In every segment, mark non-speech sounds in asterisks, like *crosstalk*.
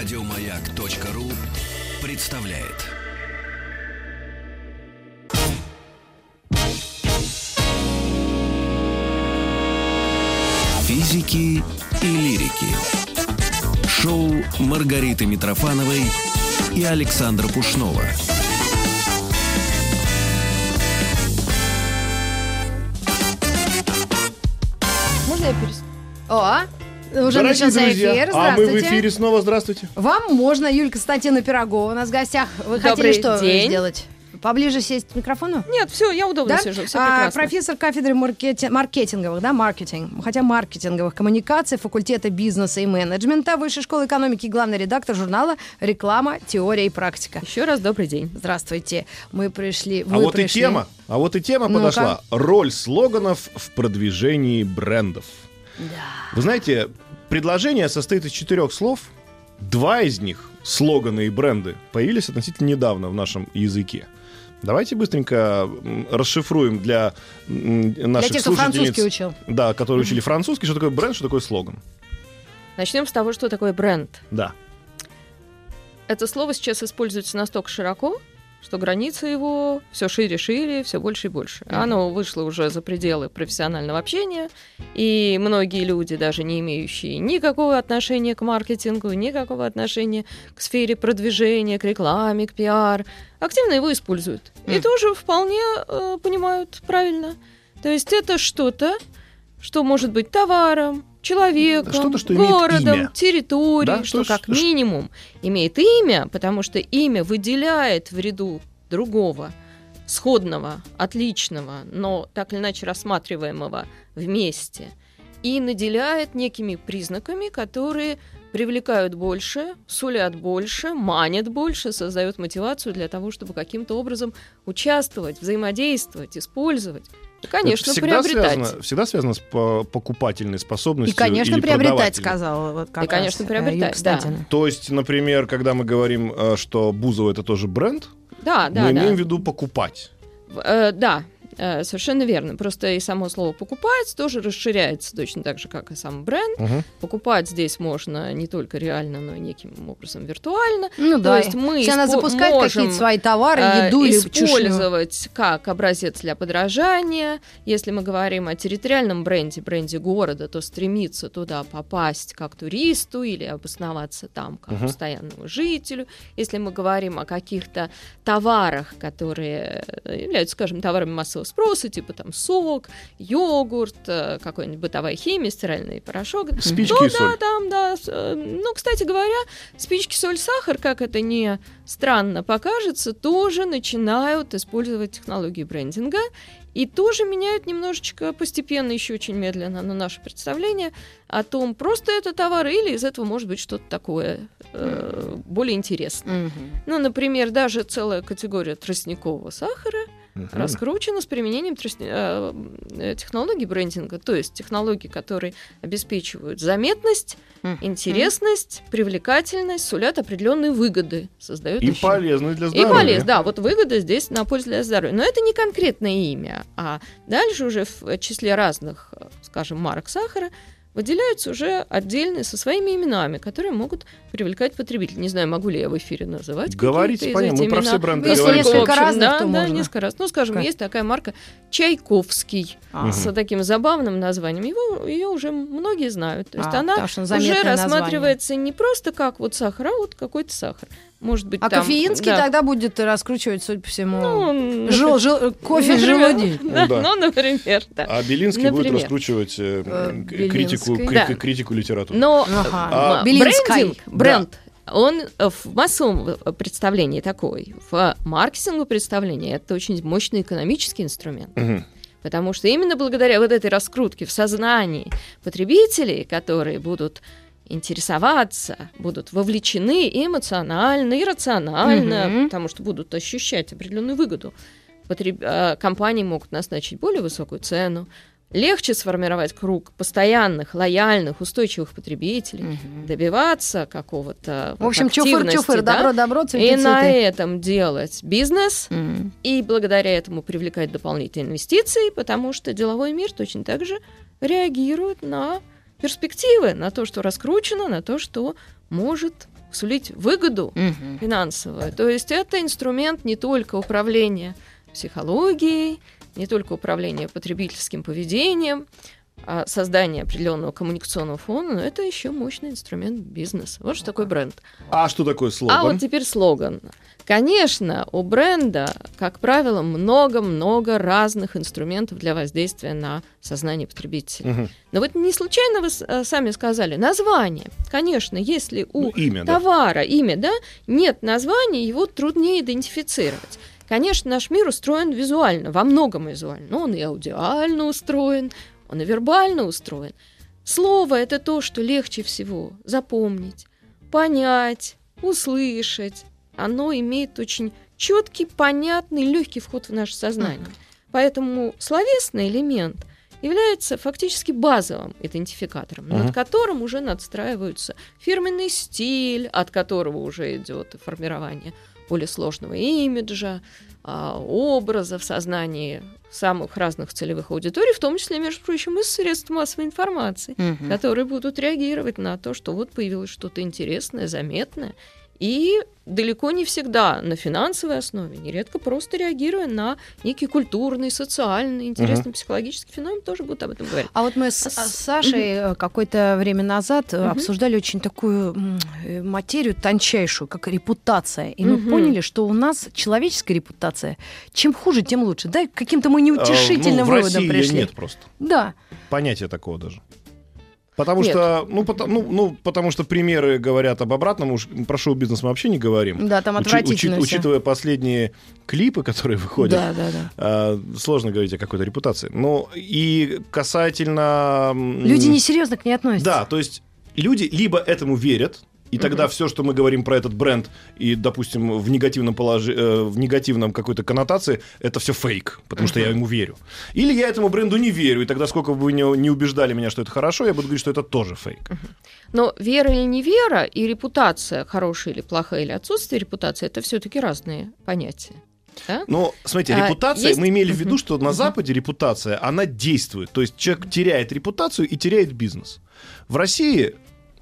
Радиомаяк.ру представляет. Физики и лирики. Шоу Маргариты Митрофановой и Александра Пушнова. Можно я перес... О, уже Дорогие начался друзья, эфир. а мы Здравствуйте. в эфире снова. Здравствуйте. Вам можно, Юлька Константина Пирогова у нас в гостях. Вы Добрый хотели что день. сделать? Поближе сесть к микрофону? Нет, все, я удобно Да? сижу, все А, прекрасно. профессор кафедры маркети- маркетинговых, да, маркетинг, хотя маркетинговых коммуникаций факультета бизнеса и менеджмента Высшей школы экономики и главный редактор журнала «Реклама, теория и практика». Еще раз добрый день. Здравствуйте. Мы пришли, А вы вот пришли. и тема. А вот и тема Ну-ка. подошла. Роль слоганов в продвижении брендов. Вы знаете, предложение состоит из четырех слов. Два из них, слоганы и бренды, появились относительно недавно в нашем языке. Давайте быстренько расшифруем для м, Для наших тех, кто слушательниц, французский учил. да, которые учили французский, что такое бренд, что такое слоган. Начнем с того, что такое бренд. Да. Это слово сейчас используется настолько широко, что границы его все шире, шире, все больше и больше. Оно вышло уже за пределы профессионального общения, и многие люди, даже не имеющие никакого отношения к маркетингу, никакого отношения к сфере продвижения, к рекламе, к пиар, активно его используют. И Мгм. тоже вполне э, понимают правильно. То есть это что-то, что может быть товаром, человеком, Что-то, что имеет городом, имя. территорией, Да, что что- как что- минимум имеет имя, потому что имя выделяет в ряду другого, сходного, отличного, но так или иначе рассматриваемого вместе, и наделяет некими признаками, которые привлекают больше, сулят больше, манят больше, создают мотивацию для того, чтобы каким-то образом участвовать, взаимодействовать, использовать. И, конечно, Это всегда приобретать. Связано, всегда связано с по- покупательной способностью И, конечно, или приобретать, сказала. Вот как И, конечно, раз, э, приобретать, Юлька да. То есть, например, когда мы говорим, э, что Бузова это тоже бренд, Да, да, мы да. имеем в виду покупать. Э, да, э, совершенно верно. Просто и само слово покупать тоже расширяется точно так же, как и сам бренд. Мгм. Покупать здесь можно не только реально, но и неким образом виртуально. Ну То да. есть мы Если она запускает можем, какие-то свои товары, э, еду или чушню. использовать как образец для подражания. Если мы говорим о территориальном бренде, бренде города, то стремиться туда попасть как туристу или обосноваться там как Мгм. постоянному жителю. Если мы говорим о каких-то товарах, которые э, являются, скажем, товарами массового спроса, типа там сок, йогурт, э, какой-нибудь бытовая химия, стиральный порошок, Спички ну и соль. да, там, да. э, Ну, кстати говоря, спички, соль, сахар, как это не странно покажется, тоже начинают использовать технологии брендинга и тоже меняют немножечко постепенно, еще очень медленно, но наше представление о том, просто это товар или из этого может быть что-то такое э, более интересное. Мгм. Ну, например, даже целая категория тростникового сахара Мгм. раскручена с применением тростни- э, э, технологий брендинга, то есть технологий, которые обеспечивают заметность, Мгм. интересность, привлекательность, сулят определенные выгоды, создают И полезно для и здоровья. полез, да, вот выгода здесь на пользу для здоровья. Но это не конкретное имя, а дальше уже в числе разных, э, скажем, марок сахара выделяются уже отдельные со своими именами, которые могут привлекать потребителей. Не знаю, могу ли я в эфире называть Говорите, понятно, мы про все бренды Если говорим. несколько общем, разных, да, то да, можно. несколько раз. Ну, скажем, Как? есть такая марка Чайковский А. с таким забавным названием. Его, ее уже многие знают. То есть А, она уже заметное название. рассматривается не просто как вот сахар, а вот какой-то сахар. Может быть, А там, кофеинский да. тогда будет раскручивать, судя по всему, Ну, жел- жел- кофе желудей. Да, Да. Ну, например, да. А Белинский будет Например. раскручивать э, Э, критику, Белинский. кри- Да. критику литературы. Но Ага. А- м- Белинской. брендинг, бренд, он э, в массовом э, представлении такой, в маркетинговом представлении это очень мощный экономический инструмент. Мгм. Потому что именно благодаря вот этой раскрутке в сознании потребителей, которые будут интересоваться, будут вовлечены и эмоционально, и рационально, Мгм. потому что будут ощущать определенную выгоду. Потреб- э, Компании могут назначить более высокую цену, легче сформировать круг постоянных, лояльных, устойчивых потребителей, Мгм. добиваться какого-то В общем, чуфыр-чуфыр, да, добро-добро, и цветы на цветы. этом делать бизнес, М. и благодаря этому привлекать дополнительные инвестиции, потому что деловой мир точно так же реагирует на перспективы, на то, что раскручено, на то, что может сулить выгоду финансовую. То есть это инструмент не только управления психологией, не только управления потребительским поведением, а создание определенного коммуникационного фона, но это еще мощный инструмент бизнеса. Вот что такое бренд. А что такое слоган? А вот теперь слоган. Конечно, у бренда, как правило, много-много разных инструментов для воздействия на сознание потребителя. Мгм. Но вот не случайно вы э, сами сказали название. Конечно, если у Ну, имя, да. товара, имя, да, нет названия, его труднее идентифицировать. Конечно, наш мир устроен визуально, во многом визуально. Но он и аудиально устроен, он и вербально устроен. Слово — это то, что легче всего запомнить, понять, услышать. Оно имеет очень четкий, понятный, легкий вход в наше сознание. Поэтому словесный элемент является фактически базовым идентификатором, Мгм. над которым уже надстраиваются фирменный стиль, от которого уже идет формирование более сложного имиджа, а, образа в сознании самых разных целевых аудиторий, в том числе, между прочим, и средств массовой информации, которые будут реагировать на то, что вот появилось что-то интересное, заметное, и далеко не всегда на финансовой основе, нередко просто реагируя на некий культурный, социальный, интересный психологический феномен, тоже будут об этом говорить. А вот мы с, С- с Сашей э, какое-то время назад Мгм. обсуждали очень такую э, материю тончайшую, как репутация. И мы Мгм. поняли, что у нас человеческая репутация, чем хуже, тем лучше. Да, каким-то мы неутешительным А, ну, в России пришли. нет просто. Да. Понятия такого даже. Потому Нет. что, ну, потому, ну, ну, потому что примеры говорят об обратном. Уж про шоу-бизнес мы вообще не говорим. Да, там Учи- отвратительно учит- всё. учитывая последние клипы, которые выходят, Да, да, да. а, сложно говорить о какой-то репутации. Ну, и касательно... Люди несерьезно к ней относятся. Да, то есть люди либо этому верят, и тогда все, что мы говорим про этот бренд, и, допустим, в негативном положи... э, в негативном какой-то коннотации, это все фейк, потому что я ему верю. Или я этому бренду не верю, и тогда сколько бы вы не, не убеждали меня, что это хорошо, я буду говорить, что это тоже фейк. Но вера или не вера, и репутация, хорошая или плохая, или отсутствие репутации, это все-таки разные понятия. Да? Но, смотрите, А, репутация, есть- мы имели в виду, что на Западе репутация, она действует. То есть человек теряет репутацию и теряет бизнес. В России,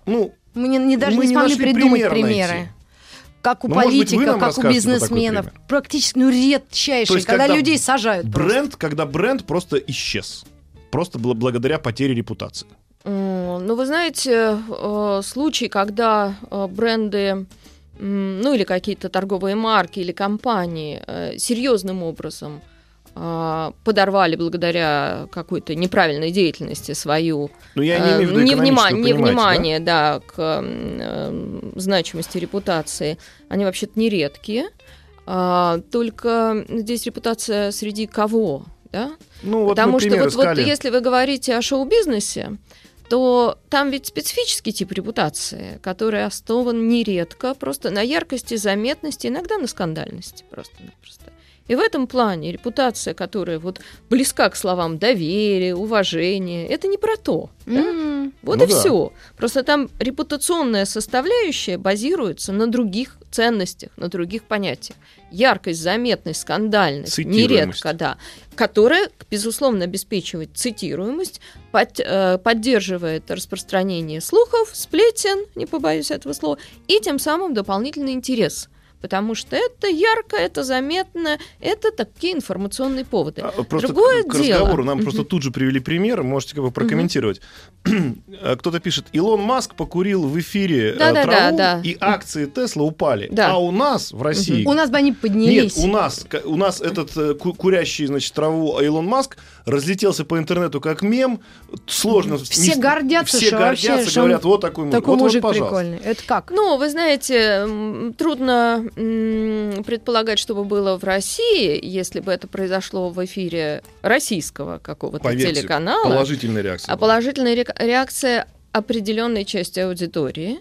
ну, Мы не, не- даже Мы не не смогли придумать примеры. найти. Как у Ну, политиков, как у бизнесменов. Практически, ну, редчайшие, То есть, когда, когда людей сажают просто. бренд, когда бренд просто исчез. Просто бл- благодаря потере репутации. Ну, вы знаете, э, случай, когда э, бренды, ну или какие-то торговые марки или компании э, серьезным образом подорвали благодаря какой-то неправильной деятельности свою Но я не э, имею в виду невнима- понимаете, да? невнимание, да, к э, значимости репутации, они вообще-то нередкие. А, только здесь репутация среди кого, да? Ну, вот Потому что вот, вот если вы говорите о шоу-бизнесе, то там ведь специфический тип репутации, который основан нередко просто на яркости, заметности, иногда на скандальности просто-напросто. И в этом плане репутация, которая вот близка к словам доверия, уважения, это не про то. да? Вот Ну и да. все. Просто там репутационная составляющая базируется на других ценностях, на других понятиях. Яркость, заметность, скандальность, нередко, да, которая, безусловно, обеспечивает цитируемость, под- э, поддерживает распространение слухов, сплетен, не побоюсь этого слова, и тем самым дополнительный интерес. Потому что это ярко, это заметно, это такие информационные поводы. А, Просто Другое к, к дело. разговору нам Мгм. просто тут же привели пример, можете как бы прокомментировать. А, Кто-то пишет, Илон Маск покурил в эфире э, Да-да-да, траву, да. и акции Тесла упали. Да. А у нас в России... У нас бы они Нет, поднялись. у нас, у нас этот э, ку- курящий, значит, траву Илон Маск разлетелся по интернету как мем. Сложно. Все не- гордятся, Все что вообще, гордятся, что он говорят, вот такой мужик. Такой вот, мужик вот, пожалуйста. прикольный. Это как? Ну, вы знаете, трудно предполагать, что бы было в России, если бы это произошло в эфире российского какого-то Поверьте, телеканала. Положительная реакция. а была. положительная ре- реакция определенной части аудитории.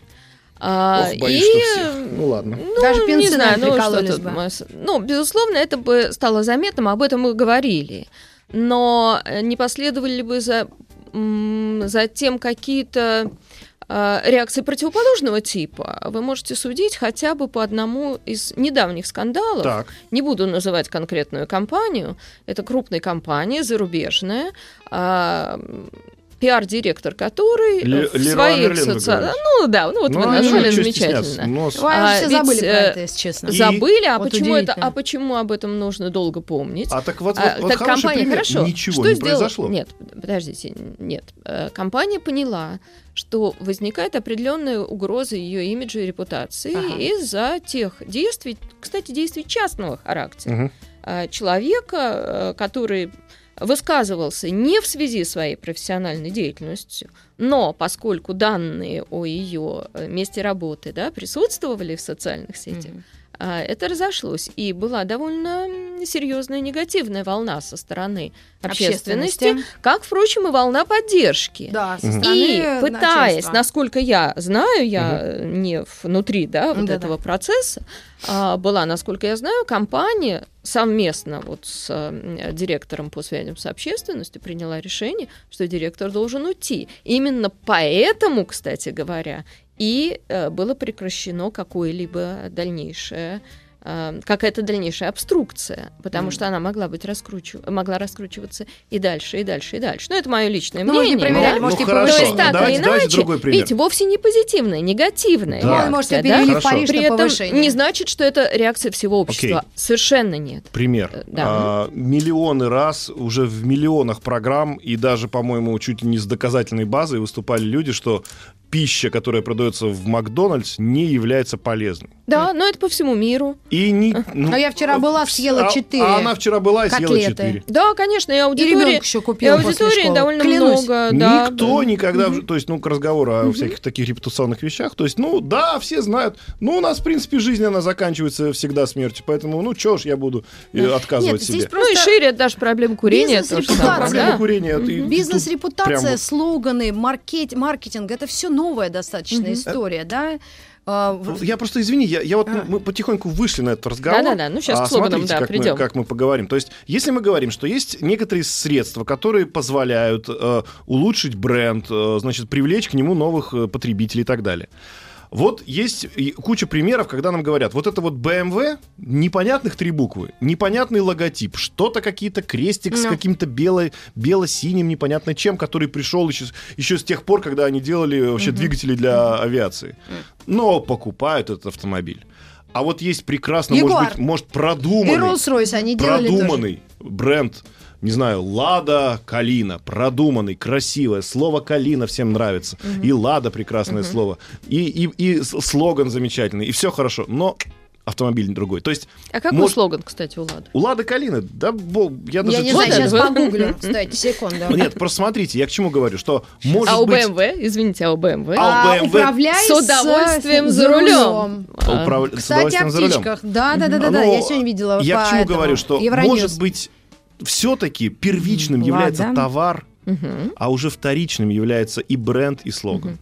А, Ох, боюсь, и, что всех. Ну ладно. ну, Даже не знаю, ну, что тут бы. Ну, безусловно, это бы стало заметным, об этом мы говорили. Но э, не последовали ли бы за, м, за тем какие-то реакции противоположного типа, вы можете судить хотя бы по одному из недавних скандалов. Так. Не буду называть конкретную компанию. Это крупная компания, зарубежная. А, пиар-директор, который Ле- в Леруа своих социальных... Ну да, ну вот Ну, вы назвали замечательно. Но с- Ой, А, все ведь, забыли про э, это, если честно. Забыли, а Вот почему это, а почему об этом нужно долго помнить? А так вот, А, вот, вот так компания, пример. хорошо. Ничего что не сделала? произошло. Нет, подождите, нет. Э, Компания поняла, что возникает определенная угроза ее имиджа и репутации Ага. из-за тех действий, кстати, действий частного характера. А, Человека, который высказывался не в связи с своей профессиональной деятельностью, но поскольку данные о ее э, месте работы да, присутствовали в социальных сетях, Мгм. А, это разошлось. И была довольно серьезная негативная волна со стороны общественности, Общественности. как, впрочем, и волна поддержки. Да, со стороны И пытаясь, начальства. насколько я знаю, я э, не внутри да, вот Да-да. этого процесса, а, была, насколько я знаю, компания совместно вот с директором по связям с общественностью приняла решение, что директор должен уйти. Именно поэтому, кстати говоря, и э, было прекращено какое-либо дальнейшее э, какая-то дальнейшая обструкция, потому Мгм. что она могла быть раскручив... могла раскручиваться и дальше, и дальше, и дальше. Но это мое личное Ну, мы не мнение. проверяли, да? может, ну, и хорошо. То есть так давайте- или иначе, другой пример. видите, вовсе не позитивная, негативная Да. Ну, может, реакция, объявили Хорошо. Париж При этом повышение. не значит, что это реакция всего общества. Окей. Совершенно нет. Пример. Э, да. А, миллионы раз, уже в миллионах программ, и даже, по-моему, чуть ли не с доказательной базой выступали люди, что пища, которая продается в Макдональдс, не является полезной. Да, но это по всему миру. И не, ну, А я вчера была, вс- съела а- четыре А она вчера была и съела четыре. Да, конечно, и И аудитория. ребенок еще И купил после аудитории довольно Клянусь. много. да. Никто никогда, то есть, ну, к разговору о всяких таких репутационных вещах, то есть, ну, да, все знают, ну, у нас, в принципе, жизнь, она заканчивается всегда смертью, поэтому, ну, чё ж я буду э, отказывать Нет, здесь себе. просто Ну и шире даже проблем курения. Бизнес, то же репутация. самое, Проблема да. курения. это и- Бизнес, тут репутация, прям вот- слоганы, маркет, маркетинг это все новая достаточно история, да? А, Я просто, извини, я, я вот, А. мы потихоньку вышли на этот разговор. Да-да-да, ну, щас а к слоганам, смотрите, да, как, придем. мы, как мы поговорим. То есть, если мы говорим, что есть некоторые средства, которые позволяют э, улучшить бренд, э, значит, привлечь к нему новых э, потребителей и так далее. Вот есть и куча примеров, когда нам говорят, вот это вот BMW, непонятных три буквы, непонятный логотип, что-то какие-то крестик с Ну. каким-то бело, бело-синим, непонятно чем, который пришел еще, с- еще с тех пор, когда они делали вообще двигатели для авиации. Но покупают этот автомобиль. А вот есть прекрасно, может Ягуар. быть, может И продуманный, Rolls-Royce они делали тоже. продуманный бренд, не знаю, Лада Калина, продуманный, красивое. Слово Калина всем нравится. И Лада прекрасное слово. И, и, и слоган замечательный. И все хорошо. Но автомобиль другой. То есть А какой Может- слоган, кстати, у Лады? у Лады Калина, да, бо- я даже... Я не знаю, сейчас погуглю. Кстати, секунду. Нет, просто смотрите, я к чему говорю, что может а у быть... БМВ, извините, а у БМВ? А у BMW управляй с удовольствием за рулем. А, Кстати, о удовольствием за рулем. птичках. Да, да, да, да, да. Но Я сегодня видела. Я к чему говорю, что может быть все-таки первичным М, является ладно. товар, Мгм. а уже вторичным является и бренд, и слоган.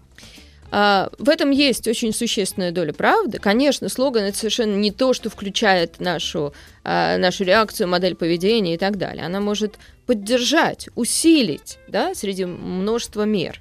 А, в этом есть очень существенная доля правды. Конечно, слоган это совершенно не то, что включает нашу, а, нашу реакцию, модель поведения и так далее. Она может поддержать, усилить да, среди множества мер.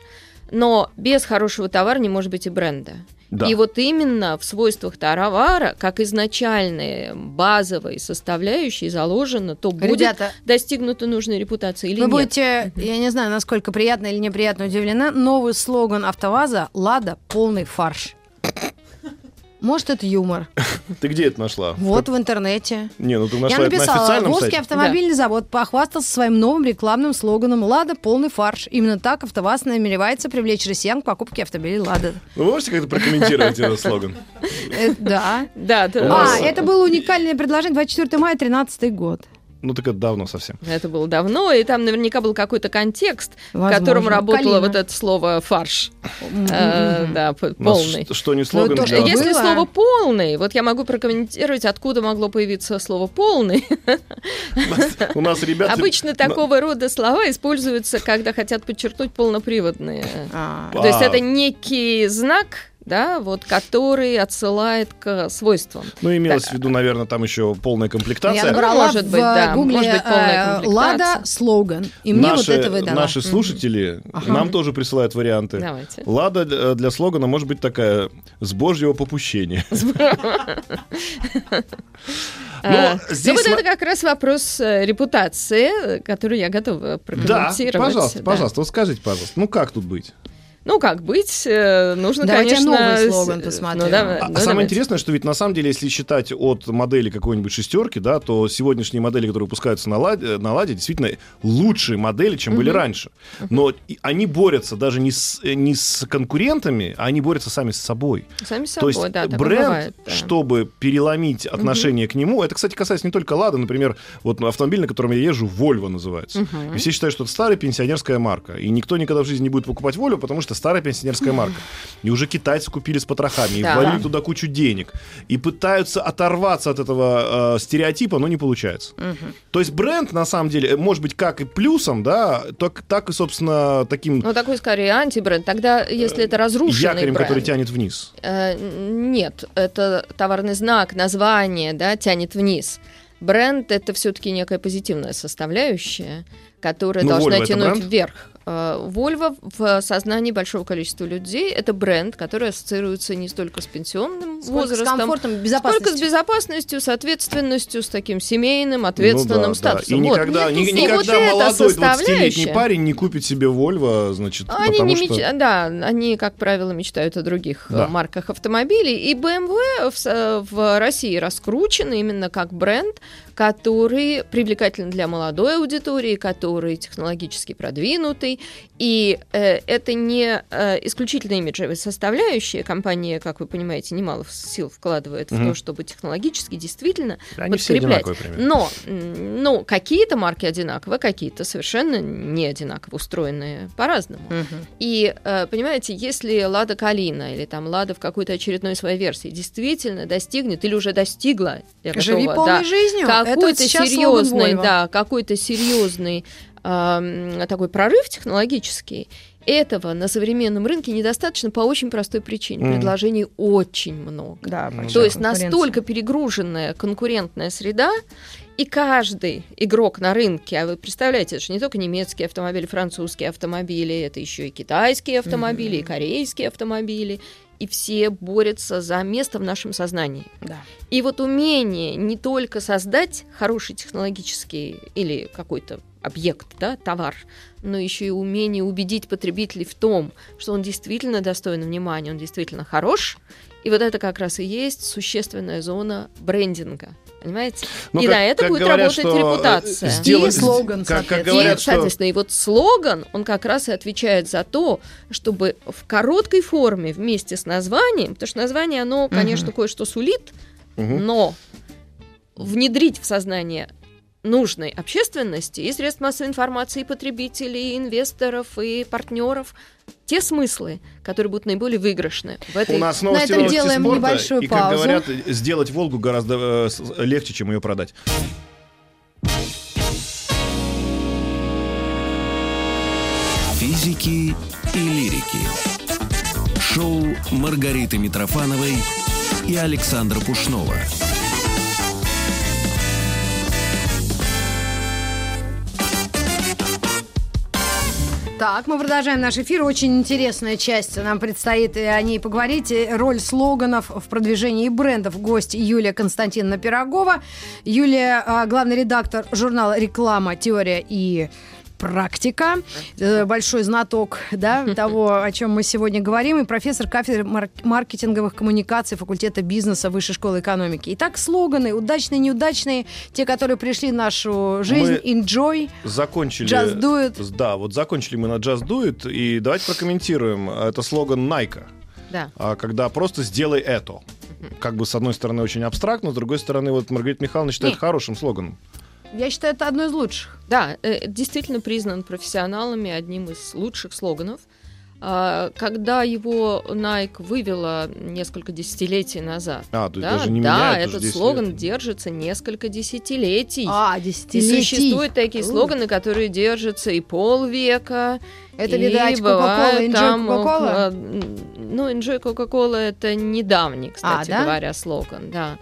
Но без хорошего товара не может быть и бренда. Да. И вот именно в свойствах товара, как изначальные базовые составляющие заложено, то будет Ребята, достигнута нужная репутация или вы нет. будете, я не знаю, насколько приятно или неприятно удивлена, новый слоган АвтоВАЗа «Лада – полный фарш». Может, это юмор. *laughs* Ты где это нашла? Вот в интернете. Не, ну ты нашла Я это на написала, официальном Волжский сайте. автомобильный завод похвастался своим новым рекламным слоганом «Лада – полный фарш». Именно так АвтоВАЗ намеревается привлечь россиян к покупке автомобилей «Лада». Ну, вы можете как-то прокомментировать этот слоган? Э, Да. Да, А, это было уникальное предложение 24 мая 2013 год. Ну, так это давно совсем. Это было давно, и там наверняка был какой-то контекст, в Возможно. котором работало Калина. вот это слово фарш. Э, Да, полный. ш- что не слоган то, для... что Если было. слово полный, вот я могу прокомментировать, откуда могло появиться слово полный. У нас ребята... Обычно такого рода слова используются, когда хотят подчеркнуть полноприводные. А, То есть это некий знак, да, вот, который отсылает к свойствам. Ну, имелось в виду, наверное, там еще полная Я комплектация. набрала Может в быть, да, гугле может быть, полная э, комплектация. «Лада» слоган. И мне наши, вот это выдало. наши слушатели Ага. нам тоже присылают варианты. Давайте. Лада для для слогана может быть такая «с божьего попущения». *laughs* *laughs* А, Но ну, здесь... вот это как раз вопрос э, репутации, э, который я готова Да, прокомментировать. пожалуйста, Да. пожалуйста, вот скажите, пожалуйста, ну как тут быть? Ну, как быть, э, нужно, Давайте конечно... новый с- слоган э, посмотрим. Ну, да, А, ну, самое давайте. интересное, что ведь на самом деле, если считать от модели какой-нибудь шестерки, да, то сегодняшние модели, которые выпускаются на ладе, на ладе действительно лучшие модели, чем были раньше. Но и они борются даже не с, э, не с конкурентами, а они борются сами с собой. Сами То собой, есть да, бренд, бывает, да. чтобы переломить отношение к нему, это, кстати, касается не только Лада, например, вот автомобиль, на котором я езжу, Volvo называется. И все считают, что это старая пенсионерская марка. И никто никогда в жизни не будет покупать Volvo, потому что старая пенсионерская марка. И уже китайцы купили с потрохами, и Да. ввалили туда кучу денег. И пытаются оторваться от этого э, стереотипа, но не получается. То есть бренд, на самом деле, э, может быть, как и плюсом, да, так, так и, собственно, таким Ну, такой скорее антибренд. Тогда, если это разрушенный якорем, бренд, который тянет вниз. Э, Нет, это товарный знак, название, да, тянет вниз. Бренд это все-таки некая позитивная составляющая, которая Ну, должна это тянуть вверх. Э, Volvo в сознании большого количества людей это бренд, который ассоциируется не столько с пенсионным Сколько с возрастом, комфортом, сколько с безопасностью. безопасностью, с ответственностью, с таким семейным, ответственным Ну да, да. статусом. И Вот. никогда, ни- И никогда вот молодой 20-летний составляющая- парень не купит себе Volvo, значит, Они потому не что... меч- Да, они, как правило, мечтают о других э, Да. марках автомобилей. И BMW в, с- в России раскручен именно как бренд, который привлекателен для молодой аудитории, который технологически продвинутый. И э, это не э, исключительно имиджевая составляющая. Компания, как вы понимаете, немало сил вкладывает в Мгм. то, чтобы технологически действительно все подкреплять. Но, ну, какие-то марки одинаковые, какие-то совершенно не одинаково устроенные по-разному. Мгм. И, э, понимаете, если Лада Калина или там Лада в какой-то очередной своей версии действительно достигнет или уже достигла, я Живи готова, полной да, жизнью. Вот какой-то серьезный, да, какой-то серьезный эм, такой прорыв технологический, этого на современном рынке недостаточно по очень простой причине. Мгм. Предложений очень много. Да, То есть настолько перегруженная конкурентная среда, и каждый игрок на рынке, а вы представляете, это же не только немецкие автомобили, французские автомобили, это еще и китайские автомобили, и корейские автомобили, и все борются за место в нашем сознании. Да. И вот умение не только создать хороший технологический или какой-то объект, да, товар, но еще и умение убедить потребителей в том, что он действительно достоин внимания, он действительно хорош. И вот это как раз и есть существенная зона брендинга. Понимаете? Ну, и как- на это как будет говорят, работать что, э, репутация. сделать- И слоган, как- как говорят, и, что- соответственно, и вот слоган, он как раз и отвечает за то, чтобы в короткой форме вместе с названием, потому что название, оно, конечно, кое-что сулит, Мгм. но внедрить в сознание нужной общественности и средств массовой информации, и потребителей, и инвесторов, и партнеров те смыслы, которые будут наиболее выигрышны в этой У нас новости, этом новости делаем спорта, небольшую и, как паузу. говорят, сделать Волгу гораздо э, легче, чем ее продать. Физики и лирики. Шоу Маргариты Митрофановой и Александра Пушнова. Так, мы продолжаем наш эфир. Очень интересная часть. Нам предстоит э, о ней поговорить. Э, Роль слоганов в продвижении брендов. Гость Юлия Константиновна Пирогова. Юлия, а, главный редактор журнала «Реклама, теория и практика, Э, большой знаток да, *laughs* того, о чем мы сегодня говорим, и профессор кафедры мар- маркетинговых коммуникаций факультета бизнеса Высшей школы экономики. Итак, слоганы, удачные, неудачные, те, которые пришли в нашу жизнь, Мы- enjoy, Закончили... just do it. Да, вот закончили мы на Just Do It, и давайте прокомментируем. Это слоган Nike. Да. а, когда просто сделай это. Как бы с одной стороны очень абстрактно, с другой стороны вот Маргарита Михайловна считает Не. хорошим слоганом. Я считаю, это одно из лучших. Да, э, действительно признан профессионалами одним из лучших слоганов. А, Когда его Nike вывела несколько десятилетий назад, А, то да, даже не да, меняет этот 10 слоган лет. держится несколько десятилетий. А, И десятилетий. существуют такие У. слоганы, которые держатся и полвека. Это, и видать, Coca-Cola, Enjoy там, Coca-Cola? м, Ну, Enjoy Coca-Cola это недавний, кстати да? говоря, слоган, да.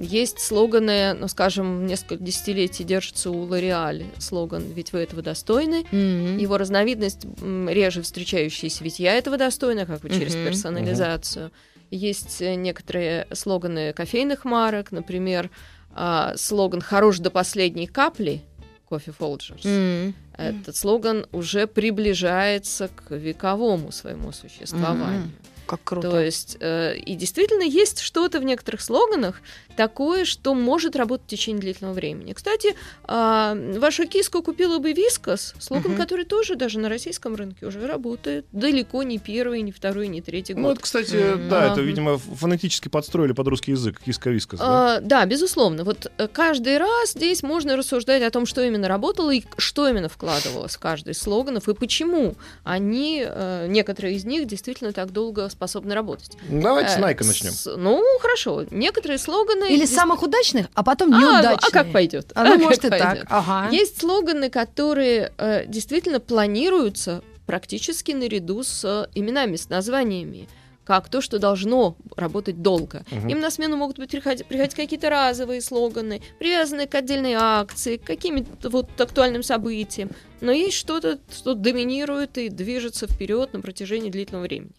Есть слоганы, ну, скажем, несколько десятилетий держится у L'Oreal слоган «Ведь вы этого достойны». Мгм. Его разновидность реже встречающаяся «Ведь я этого достойна», как бы через Мгм. персонализацию. есть э, некоторые слоганы кофейных марок, например, а, слоган «Хорош до последней капли» кофе Folgers. М. Этот слоган уже приближается к вековому своему существованию. Мгм. Как круто. То есть, э, и действительно есть что-то в некоторых слоганах такое, что может работать в течение длительного времени. Кстати, а, ваша киска купила бы вискас, слоган, Мгм. который тоже даже на российском рынке уже работает. Далеко не первый, не второй, не третий Ну, год. это, кстати, Мгм. да, это, видимо, фонетически подстроили под русский язык, киска-вискас, да? А, да, безусловно. Вот э, каждый раз здесь можно рассуждать о том, что именно работало и что именно вкладывалось в каждый из слоганов и почему они, э, некоторые из них, действительно так долго способны работать. Давайте с Э, Найка начнем. с- ну, хорошо. Некоторые слоганы... Или дес- самых удачных, а потом А, неудачные. а как пойдет? А, ну, может и как так. пойдет. Ага. Есть слоганы, которые э, действительно планируются практически наряду с э, именами, с названиями как то, что должно работать долго. Мгм. Им на смену могут быть приходить, приходить какие-то разовые слоганы, привязанные к отдельной акции, к каким-то вот актуальным событиям. Но есть что-то, что доминирует и движется вперед на протяжении длительного времени.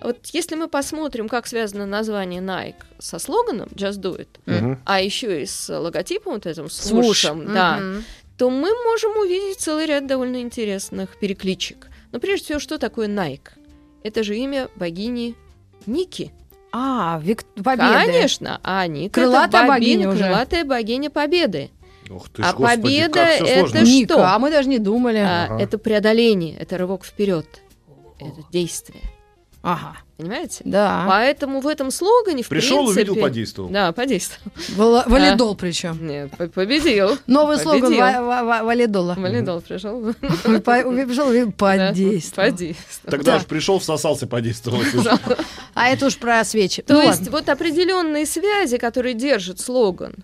Вот если мы посмотрим, как связано название Nike со слоганом Just Do It, Мгм. а еще и с логотипом вот этим, с Свуш. вушем, да, то мы можем увидеть целый ряд довольно интересных перекличек. Но прежде всего, что такое Nike? Это же имя богини Ники. А, Вик... Победы. Конечно, а Ника Крылатая это богиня уже. крылатая богиня Победы. Ух ты А ж, господи, победа это Ника, что? а мы даже не думали. А, Ага. Это преодоление, это рывок вперед, это действие. Ага, Понимаете? да. Поэтому в этом слогане, в Пришел, принципе... увидел, подействовал. Да, подействовал. Вала- Валидол причем. Нет, по- победил. Новый слоган Победил. ва- ва- ва- валидола. Валидол пришел. Пришел Да, подействовал. Подействовал. Тогда Да. уж пришел, всосался, подействовал. *laughs* А это уж про свечи. То есть вот определенные связи, которые держит слоган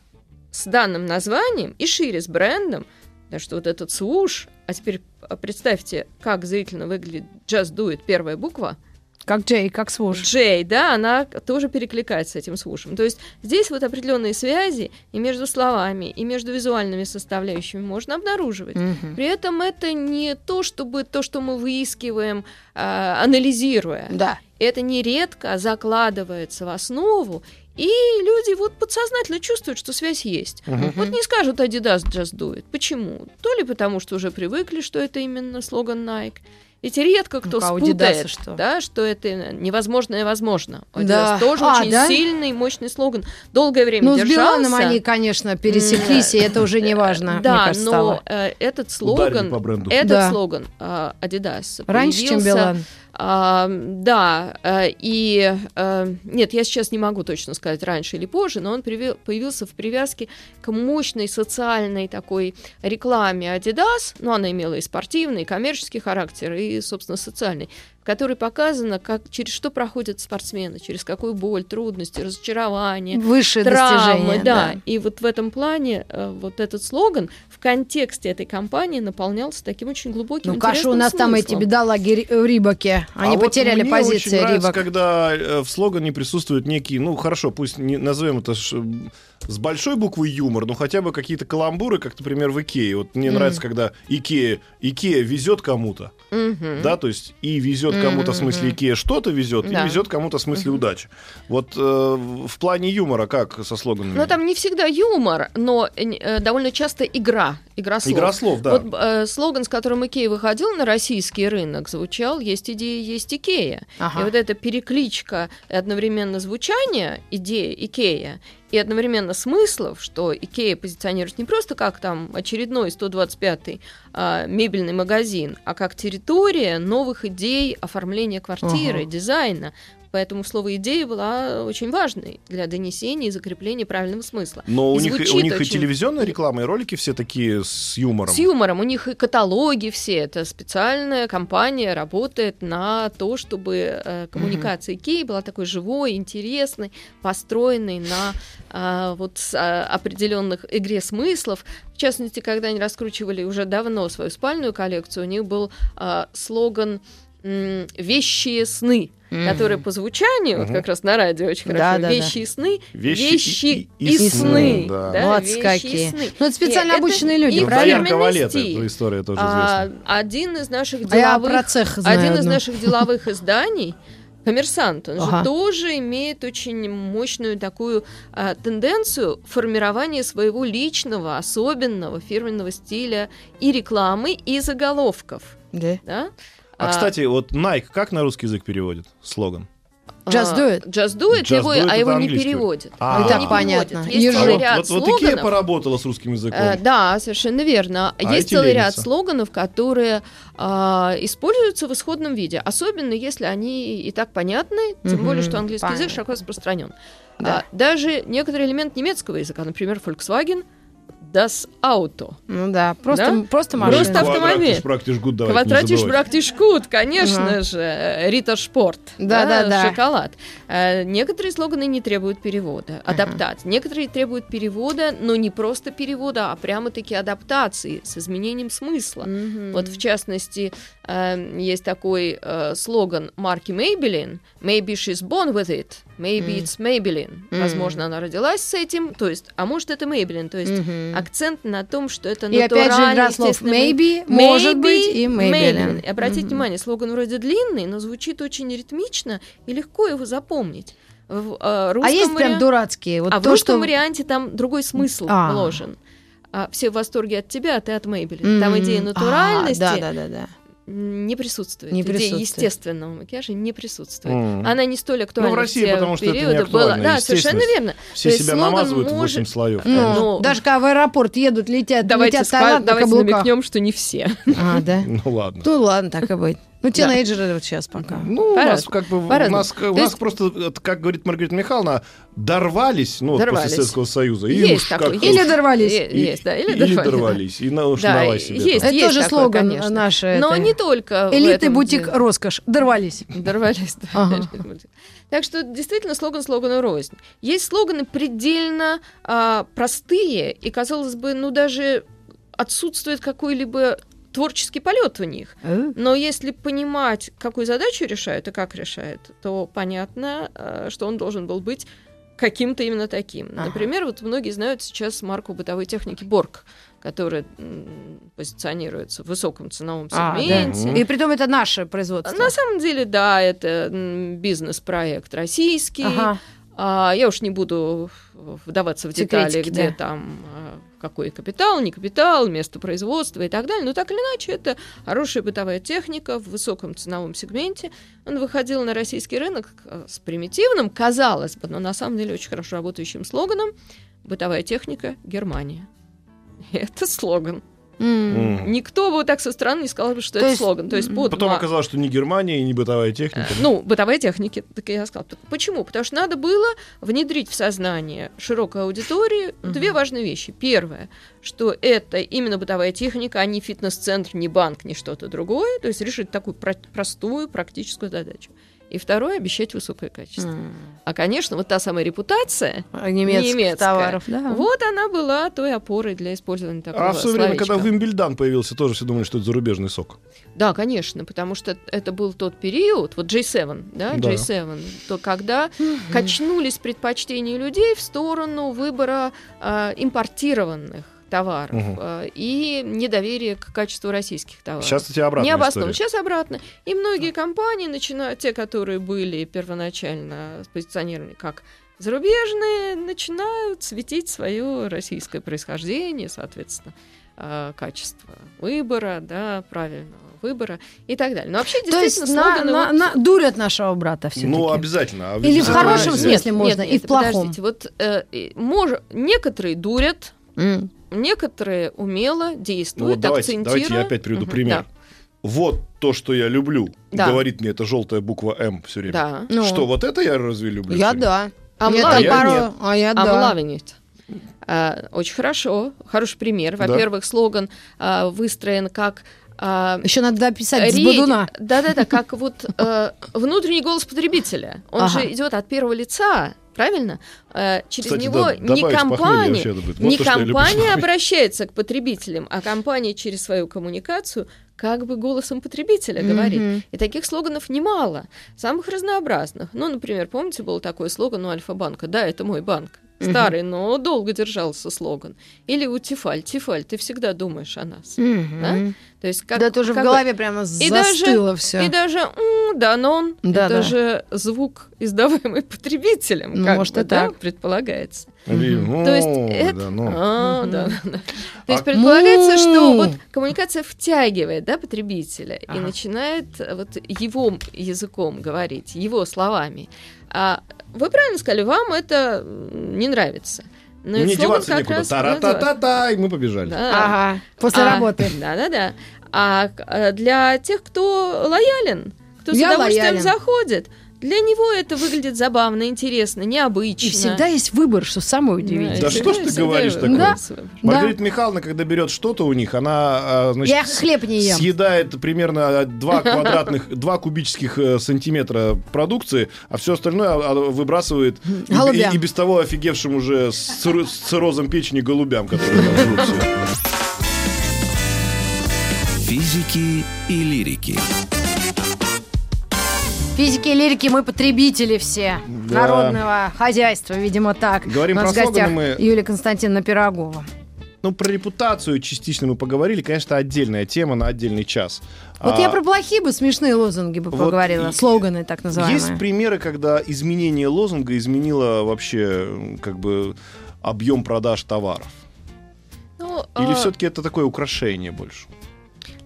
с данным названием и шире с брендом, да что вот этот свуш, а теперь а, представьте, как зрительно выглядит Just Do It, первая буква, Как Джей, как свуш. Джей, да, она тоже перекликается с этим свушем. То есть здесь вот определенные связи и между словами, и между визуальными составляющими можно обнаруживать. Мгм. При этом это не то, чтобы то, что мы выискиваем, а, анализируя. Да. Это нередко закладывается в основу, и люди вот подсознательно чувствуют, что связь есть. Мгм. Вот не скажут Adidas Just Do It. Почему? То ли потому, что уже привыкли, что это именно слоган Nike. Ведь редко кто Ну-ка, а у спутает, что? Да, что это невозможное возможно. У Adidas Да. тоже А, очень да? сильный, мощный слоган. Долгое время Ну, с держался. Биланом они, конечно, пересеклись, и это уже не важно, Да, мне кажется, но э, этот слоган, по бренду. этот Да. слоган э, Adidas Раньше, чем Билан. Да, э, и э, нет, я сейчас не могу точно сказать раньше или позже, но он появился в привязке к мощной социальной такой рекламе Adidas, ну она имела и спортивный, и коммерческий характер, и, собственно, социальный, в которой показано, как, через что проходят спортсмены, через какую боль, трудности, разочарование, Высшие травмы, достижения. да. И вот в этом плане э, вот этот слоган в контексте этой кампании наполнялся таким очень глубоким Ну, Каша, у нас там эти смыслом. бедолаги Ри- Reebok'и. Они А вот потеряли мне позиции очень нравится, Reebok. когда э, в слогане присутствует некий, ну хорошо, пусть не назовем это ш- с большой буквы юмор, но хотя бы какие-то каламбуры, как, например, в Икее. Вот мне Мгм. нравится, когда Икея, Икея везет кому-то, Мгм. да, то есть и везет кому-то в смысле. Икея что-то везет, Да. и везет кому-то в смысле удачи. Вот э, в плане юмора как со слоганами? Ну, там не всегда юмор, но э, довольно часто игра, игра слов. Игра слов, да. Вот э, слоган, с которым Икея выходил на российский рынок, звучал «Есть идея, есть Икея». Ага. И вот эта перекличка и одновременно звучания идеи Икея и одновременно смыслов, что Икея позиционирует не просто как там очередной 125-й а, мебельный магазин, а как территория новых идей оформления квартиры, Ага. дизайна. Поэтому слово «идея» была очень важной для донесения и закрепления правильного смысла. Но у и них, звучит у них и очень- телевизионная реклама, и ролики все такие с юмором. С юмором. У них и каталоги все. Это специальная компания работает на то, чтобы э, коммуникация Икеи была такой живой, интересной, построенной на а, вот с, а, определенных игре смыслов. В частности, когда они раскручивали уже давно свою спальную коллекцию, у них был а, слоган м, «Вещие сны», Мгм. который по звучанию, вот Мгм. как раз на радио очень Да, хорошо, да, да. «Вещи и сны», Вещи «Вещи и- и, и сны». сны, да. Молодцы «Вещи и какие. сны». Ну, это специально И это обученные люди, их Ну, правильно? Доярка фирменный Валет, стиль. эта история тоже А, известна. один из наших А я деловых, про цех знаю один из одну. наших деловых изданий Коммерсант, он Ага. же тоже имеет очень мощную такую а, тенденцию формирования своего личного, особенного фирменного стиля и рекламы, и заголовков. Да. Да? А, кстати, вот Nike как на русский язык переводит слоган? Just do it. Just do it, Just его, do it а его не переводит. А. Его И так не понятно. переводят. Есть целый вот, ряд вот, вот такие слоганов. поработала с русским языком. Э, да, совершенно верно. А Есть целый ряд ленятся. слоганов, которые а, используются в исходном виде, особенно если они и так понятны, тем Мгм, более, что английский язык понятно. широко распространен. Да. А, даже некоторый элемент немецкого языка, например, Volkswagen, das Auto. Ну да, просто, Да? просто Просто машина. автомобиль. Квадратиш, практиш, гуд, Квадратиш, брактиш, кут, конечно Ага. же, Рита Шпорт, Да, да, да. шоколад. Э, Некоторые слоганы не требуют перевода, адаптации. Некоторые требуют перевода, но не просто перевода, а прямо-таки адаптации с изменением смысла. Мгм. Вот в частности, э, есть такой э, слоган марки Maybelline «Maybe she's born with it», «Maybe Мгм. it's Maybelline». Мгм. Возможно, она родилась с этим, то есть, а может, это Maybelline, то есть Мгм. акцент на том, что это И опять же слов естественный maybe, может быть, и Maybelline. И обратите Мгм. внимание, слоган вроде длинный, но звучит очень ритмично и легко его запомнить. В э, русском А есть прям вариа- дурацкие. Вот а в то, русском что... варианте там другой смысл А. вложен. А все в восторге от тебя, а ты от Maybelline. Там М, идея а, натуральности Да, да, да, да. Не присутствует. Не Идея присутствует. естественного макияжа не присутствует. М. Она не столь актуальна Ну, в России, потому что это не актуально, Да, совершенно верно. Все То себя намазывают в может- 8 слоев. Ну. Ну, даже когда в аэропорт едут, летят, Давайте, летят ска- давайте каблуках. намекнем, что не все. А, да? *laughs* Ну ладно. Ну ладно, так и быть. Ну, тинейджеры вот сейчас пока. Ну, у нас как бы у По-разному. нас, у нас есть- просто, как говорит Маргарита Михайловна, дорвались, ну, вот Дорвались. после Советского Союза. И Есть уж такой, как- есть. Или дорвались. И- Есть, да, или или дорвались. да. дорвались. И на уж Да, давай себе. есть. там. Это тоже такое, слоган конечно. наш. Но это, не только этом бутик, роскошь. Дорвались. Дорвались. да. Ага. Так что действительно слоган слогану рознь. Есть слоганы предельно а, простые, и, казалось бы, ну даже отсутствует какой-либо творческий полет в них. Но если понимать, какую задачу решают и как решают, то понятно, э, что он должен был быть каким-то именно таким. Ага. Например, вот многие знают сейчас марку бытовой техники Борг, которая позиционируется в высоком ценовом А, да. сегменте. И притом это наше производство. На самом деле, да, это бизнес-проект российский. Ага. А, я уж не буду вдаваться в детали, Секретики, где да. там а, какой капитал, не капитал, место производства и так далее. Но так или иначе, это хорошая бытовая техника в высоком ценовом сегменте. Он выходил на российский рынок а, с примитивным, казалось бы, но на самом деле очень хорошо работающим слоганом «Бытовая техника Германия». *laughs* Это слоган. Никто бы так со стороны не сказал, бы, что То это есть, слоган. То есть под Потом оказалось, что ни Германия и ни бытовая техника. ну, бытовой техники, так я сказала. Почему? Потому что надо было внедрить в сознание широкой аудитории две важные вещи. Первое, что это именно бытовая техника, а не фитнес-центр, не банк, не что-то другое. То есть решить такую про- простую практическую задачу. И второе, обещать высокое качество. М. А, конечно, вот та самая репутация, А Немецких Немецкая. товаров, да. вот она была той опорой для использования такого А в свое время, когда. Вимбельдан появился, тоже все думали, что это зарубежный сок. Да, конечно, потому что это был тот период, вот J7, да, Да. J7, то когда качнулись предпочтения людей в сторону выбора а, импортированных товаров а, и недоверие к качеству российских товаров. Сейчас у тебя обратная Не обоснованно. Сейчас обратно. И многие компании, начинают, те, которые были первоначально спозиционированы как зарубежные, начинают светить свое российское происхождение, соответственно, а, качество выбора, да, правильного выбора и так далее. Но вообще, То есть действительно, на, слоганы на- вот- на- дурят нашего брата все Ну, обязательно. Или в обязательно. хорошем смысле можно, и в плохом. Подождите, вот э, мож- некоторые дурят, некоторые умело Ну, действуют, вот давайте, акцентируя. давайте я опять приведу Мгм, пример. да. Вот то, что я люблю, Да. говорит мне эта желтая буква М все время. Да. Ну, Что, вот это я разве люблю? Я да. I'm Мне loving там it. пару- Нет. А я да. loving it. А, очень хорошо, хороший пример. Да. Во-первых, слоган а, выстроен как а, Еще надо дописать с речь- Бодуна. Да-да-да, как вот э, внутренний голос потребителя. Он Ага. же идет от первого лица, правильно? Э, через Кстати, него да, не компания. Вот не то, компания обращается к потребителям, а компания через свою коммуникацию как бы голосом потребителя говорит. Мгм. И таких слоганов немало, самых разнообразных. Ну, например, помните, был такой слоган у Альфа-банка «Да, это мой банк». Старый, но долго держался слоган. Или у Тифаль. Тифаль, ты всегда думаешь о нас. Мгм. То есть как, Да, тоже в как бы- голове прямо И даже- застыло все. И даже м, Данон, Да, это да. же звук, издаваемый потребителем, Ну, как может, бы, и да, так. предполагается. Или, ну, То есть да, ну. А, да, да, да. То есть А- предполагается, что Му. вот коммуникация втягивает да, потребителя и Ага. начинает э, вот его языком говорить, его словами. А вы правильно сказали, вам это не нравится. Но Мне деваться как некуда. раз- Тара-та-та-та, и мы побежали. Да. Ага, после А, работы. *laughs* Да-да-да. А э, для тех, кто лоялен, кто с Я удовольствием лоялен. заходит, для него это выглядит забавно, интересно, необычно. И всегда есть выбор, что самое удивительное. Да всегда- что ж ты говоришь такое? Да. Маргарита Михайловна, когда берет что-то у них, она а, значит, Я хлеб не ем. съедает примерно 2 *laughs* квадратных, 2 кубических э, сантиметра продукции, а все остальное а, а, выбрасывает и- и, и без того офигевшим уже с, цир- с циррозом печени голубям, которые там жрут. Физики и лирики. Физики и лирики мы потребители все Да. народного хозяйства, видимо, так. Говорим У нас про в гостях слоганы мы- Юлия Константиновна Пирогова. Ну, про репутацию частично мы поговорили. Конечно, отдельная тема на отдельный час. Вот А, я про плохие бы смешные лозунги бы вот поговорила, и- слоганы так называемые. Есть примеры, когда изменение лозунга изменило вообще как бы объем продаж товаров? Ну, Или а, все-таки это такое украшение больше?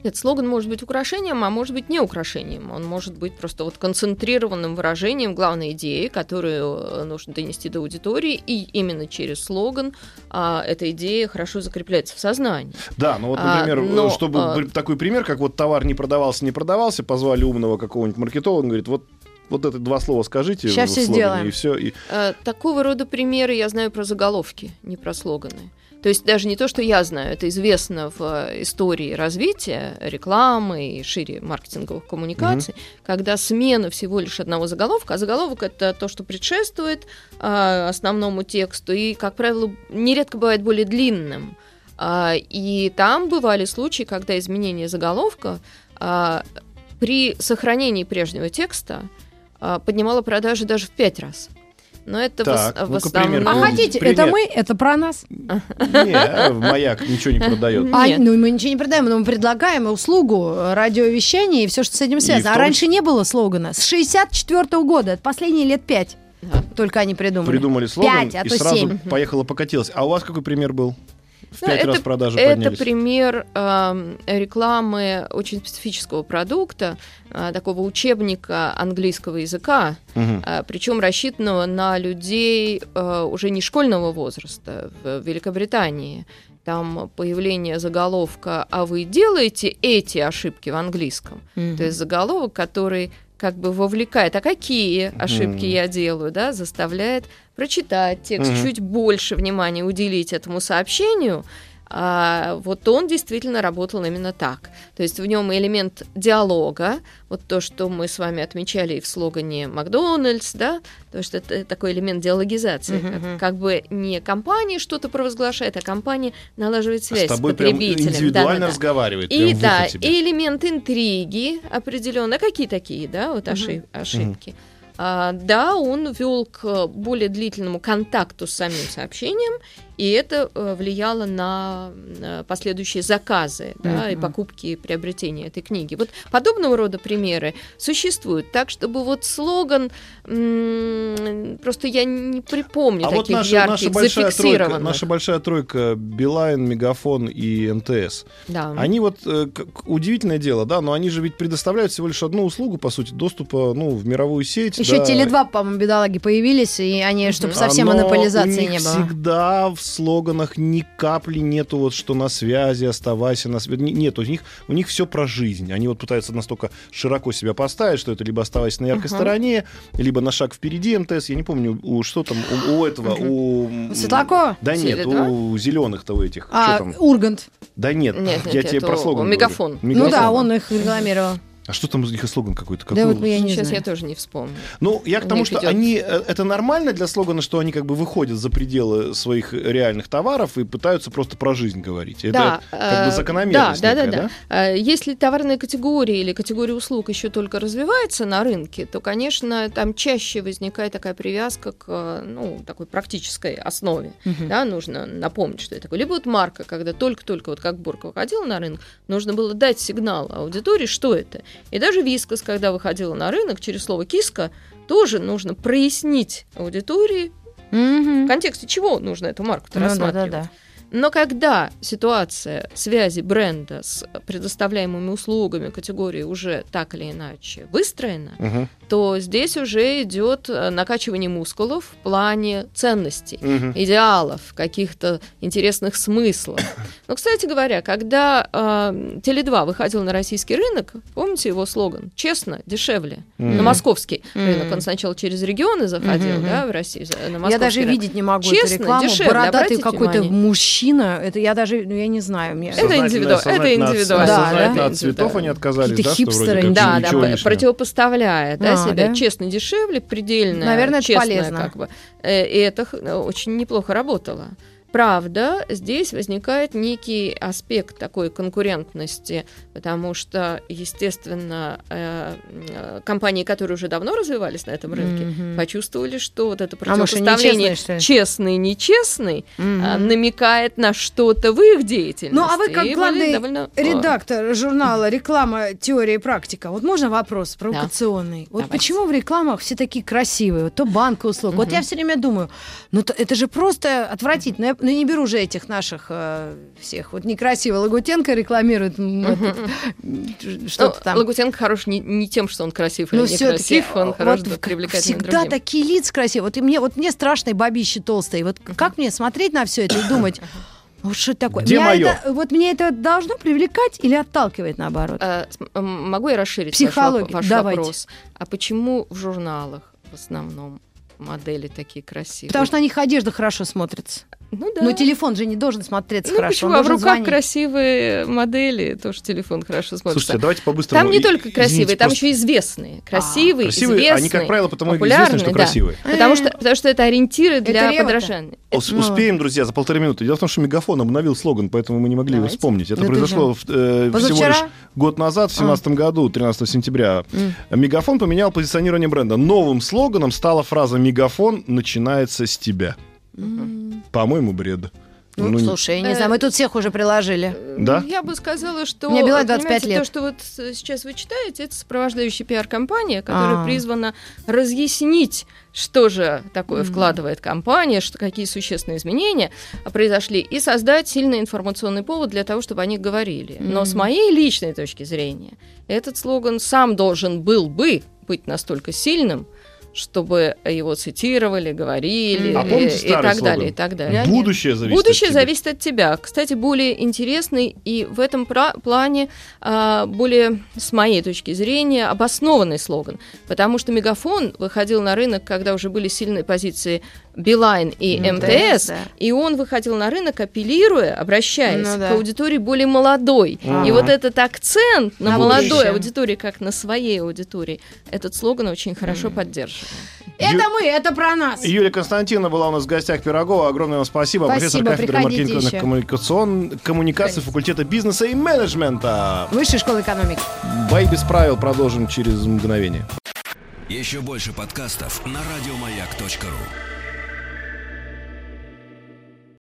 Нет, слоган может быть украшением, а может быть не украшением. Он может быть просто вот концентрированным выражением главной идеи, которую э, нужно донести до аудитории, и именно через слоган а, эта идея хорошо закрепляется в сознании. Да, ну вот, А, например, но, чтобы а- такой пример, как вот товар не продавался, не продавался, позвали умного какого-нибудь маркетолога, он говорит, вот вот это два слова скажите. Щас в всё слогане, сделаем. И все. И... Э, Такого рода примеры я знаю про заголовки, не про слоганы. То есть даже не то, что я знаю, это известно в э, истории развития рекламы и шире маркетинговых коммуникаций, когда смена всего лишь одного заголовка, а заголовок это то, что предшествует э, основному тексту и, как правило, нередко бывает более длинным. А, и там бывали случаи, когда изменение заголовка а, при сохранении прежнего текста а, поднимало продажи даже в пять раз. Но это в Так, в, пример основном... А хотите, пример. это мы, это про нас. Не, а маяк ничего не продает. А, Нет. ну, мы ничего не продаем, но мы предлагаем услугу э, радиовещания и все, что с этим связано. в А раньше не было слогана. С 64 года, это последние лет пять. Да. Только они придумали. Придумали слоган, Пять, а и то сразу семь. поехала покатилась. А у вас какой пример был? В Ну, пять это- раз продажи Это поднялись. пример эм, рекламы очень специфического продукта, э, такого учебника английского языка, Мгм. причем рассчитанного на людей э, уже не школьного возраста в Великобритании. Там появление заголовка «А вы делаете эти ошибки в английском?» Мгм. То есть заголовок, который как бы вовлекает, а какие ошибки Мгм. я делаю, да, заставляет прочитать текст, Мгм. чуть больше внимания уделить этому сообщению. А вот он действительно работал именно так. То есть в нем элемент диалога, вот то, что мы с вами отмечали и в слогане Макдональдс, да, то есть это такой элемент диалогизации. Мгм, Как, как бы не компания что-то провозглашает, а компания налаживает связь С тобой с прям потребителем. индивидуально Да-да-да. разговаривает. И прям да, и элемент интриги определенно. Какие такие, да, вот ошиб- ошибки. А, да, он вел к более длительному контакту с самим сообщением, и это э, влияло на, на последующие заказы да, и покупки и приобретения этой книги. Вот подобного рода примеры существуют. Так, чтобы вот слоган, м, просто я не припомню А вот таких наша, ярких, наша большая тройка, наша большая тройка Билайн, Мегафон и МТС. Да. Они вот э, как- удивительное дело, да, но они же ведь предоставляют всего лишь одну услугу, по сути, доступа, ну, в мировую сеть. Еще да. Теле2, по-моему, бедолаги появились, и они, чтобы совсем Но монополизации у них не было. всегда в слоганах ни капли нету вот что на связи, оставайся на связи. Нет, у них, у них все про жизнь. Они вот пытаются настолько широко себя поставить, что это либо оставайся на яркой Ага. стороне, либо на шаг впереди МТС. Я не помню, у, что там, у, у этого, у... Светлакова? Да нет, Теле2? у зеленых-то у этих. А, Что там? Ургант. Да нет, Нет, нет, я тебе это про слоган у говорю. Мегафон. Ну да, Мегафон. он их рекламировал. А что там из них и слоган какой-то? Да Какой вот я не Сейчас знаю. я тоже не вспомню. Ну, я к тому, что идет- они э, это нормально для слогана, что они как бы выходят за пределы своих реальных товаров и пытаются просто про жизнь говорить. Это да, как бы э, закономерность Да, да, некая, да, да. Э, Если товарная категория или категория услуг еще только развивается на рынке, то, конечно, там чаще возникает такая привязка к ну, такой практической основе. Мгм. Да, нужно напомнить, что это такое. Либо вот марка, когда только-только, вот как Бурка выходила на рынок, нужно было дать сигнал аудитории, что это. И даже Вискас, когда выходила на рынок, через слово киска, тоже нужно прояснить аудитории, в Мгм. контексте чего нужно эту марку-то Ну да, рассматривать. да, да. Но когда ситуация связи бренда с предоставляемыми услугами категории уже так или иначе выстроена, Мгм, то здесь уже идет э, накачивание мускулов в плане ценностей, мгм. идеалов, каких-то интересных смыслов. Но, кстати говоря, когда э, Теле2 выходил на российский рынок, помните его слоган «Честно, дешевле». Мгм. На московский Мгм. рынок он сначала через регионы заходил, Мгм. да, в Россию, на Я даже рынок. видеть не могу Честно, эту рекламу. дешевле, Бородатый какой-то мужчина. Это я даже, ну, я не знаю. Мне... Это Сознательно- индивиду- это индивидуально. Да, да. от цветов они отказались, Какие-то да, что вроде хипстеры. как Да, да, противопоставляя да, А, себя да? честно дешевле, предельно Наверное, это полезно. как бы. Э, И это х- очень неплохо работало. Правда, здесь возникает некий аспект такой конкурентности, потому что, естественно, э, э, компании, которые уже давно развивались на этом рынке, Мгм. почувствовали, что вот это А может, противопоставление ли? честный, нечестный а, намекает на что-то в их деятельности. Ну, а вы как И главный довольно, э, Редактор журнала «Реклама, теория и практика». Вот можно вопрос провокационный? Вот Давайте. почему в рекламах все такие красивые? Вот то банка услуг. Вот я все время думаю, ну то- это же просто отвратительно. Я ну, не беру же этих наших э, всех. Вот некрасиво Лагутенко рекламирует м, *laughs* что-то Ну, там. Лагутенко хорош не, не тем, что он красив или Ну, некрасив, все-таки он хорош вот привлекательным всегда другим. такие лица красивые. Вот и мне, вот мне страшные бабищи толстые. Вот как мне смотреть на все это и думать, вот что это такое? Где Меня моё? это- вот мне это должно привлекать или отталкивать наоборот? А, могу я расширить ваш, Психология. воп- ваш Давайте. вопрос? А почему в журналах в основном модели такие красивые? Потому что на них одежда хорошо смотрится. Ну, да. Но телефон же не должен смотреться Ну, хорошо. почему? А в руках звонить. красивые модели, тоже телефон хорошо смотрится. Слушайте, а давайте по-быстрому. там не только красивые, извините, там просто еще известные. Красивые, красивые, известные. они, как правило, потому и известны, популярные, что да. красивые. Потому что, потому что это ориентиры для рева-то. подражания. Ус- Ну. Успеем, друзья, за полторы минуты. Дело в том, что Мегафон обновил слоган, поэтому мы не могли его Давайте. вспомнить. Это Да ты произошло в- э, всего лишь год назад, в 2017 году, 13 сентября. Мегафон поменял позиционирование бренда. Новым слоганом стала фраза «Мегафон начинается с тебя». По-моему, бред. Ну, Ну, не- слушай, я не знаю, мы тут всех уже приложили. Да? Я бы сказала, что... Мне понимаете, 25 лет. То, что вот сейчас вы читаете, это сопровождающая пиар-компания, которая А. призвана разъяснить, что же такое вкладывает компания, что, какие существенные изменения произошли, и создать сильный информационный повод для того, чтобы о них говорили. Но с моей личной точки зрения, этот слоган сам должен был бы быть настолько сильным, чтобы его цитировали, говорили А и- помните и, так слоган? далее, и так далее. Будущее зависит Будущее от тебя. зависит от тебя. Кстати, более интересный и в этом плане а, более, с моей точки зрения, обоснованный слоган. Потому что Мегафон выходил на рынок, когда уже были сильные позиции Билайн и МТС, МТС, да. и он выходил на рынок, апеллируя, обращаясь Ну да. к аудитории более молодой. Ага. И вот этот акцент на, На молодой будущее. аудитории, как на своей аудитории, этот слоган очень хорошо поддерживает. Это мы, это про нас. Юлия Константиновна была у нас в гостях Пирогова. Огромное вам спасибо. Спасибо, Профессор кафедры маркетинговых коммуникацион... коммуникаций факультета бизнеса и менеджмента. Высшая школа экономики. Бои без правил продолжим через мгновение. Еще больше подкастов на радиомаяк.ру.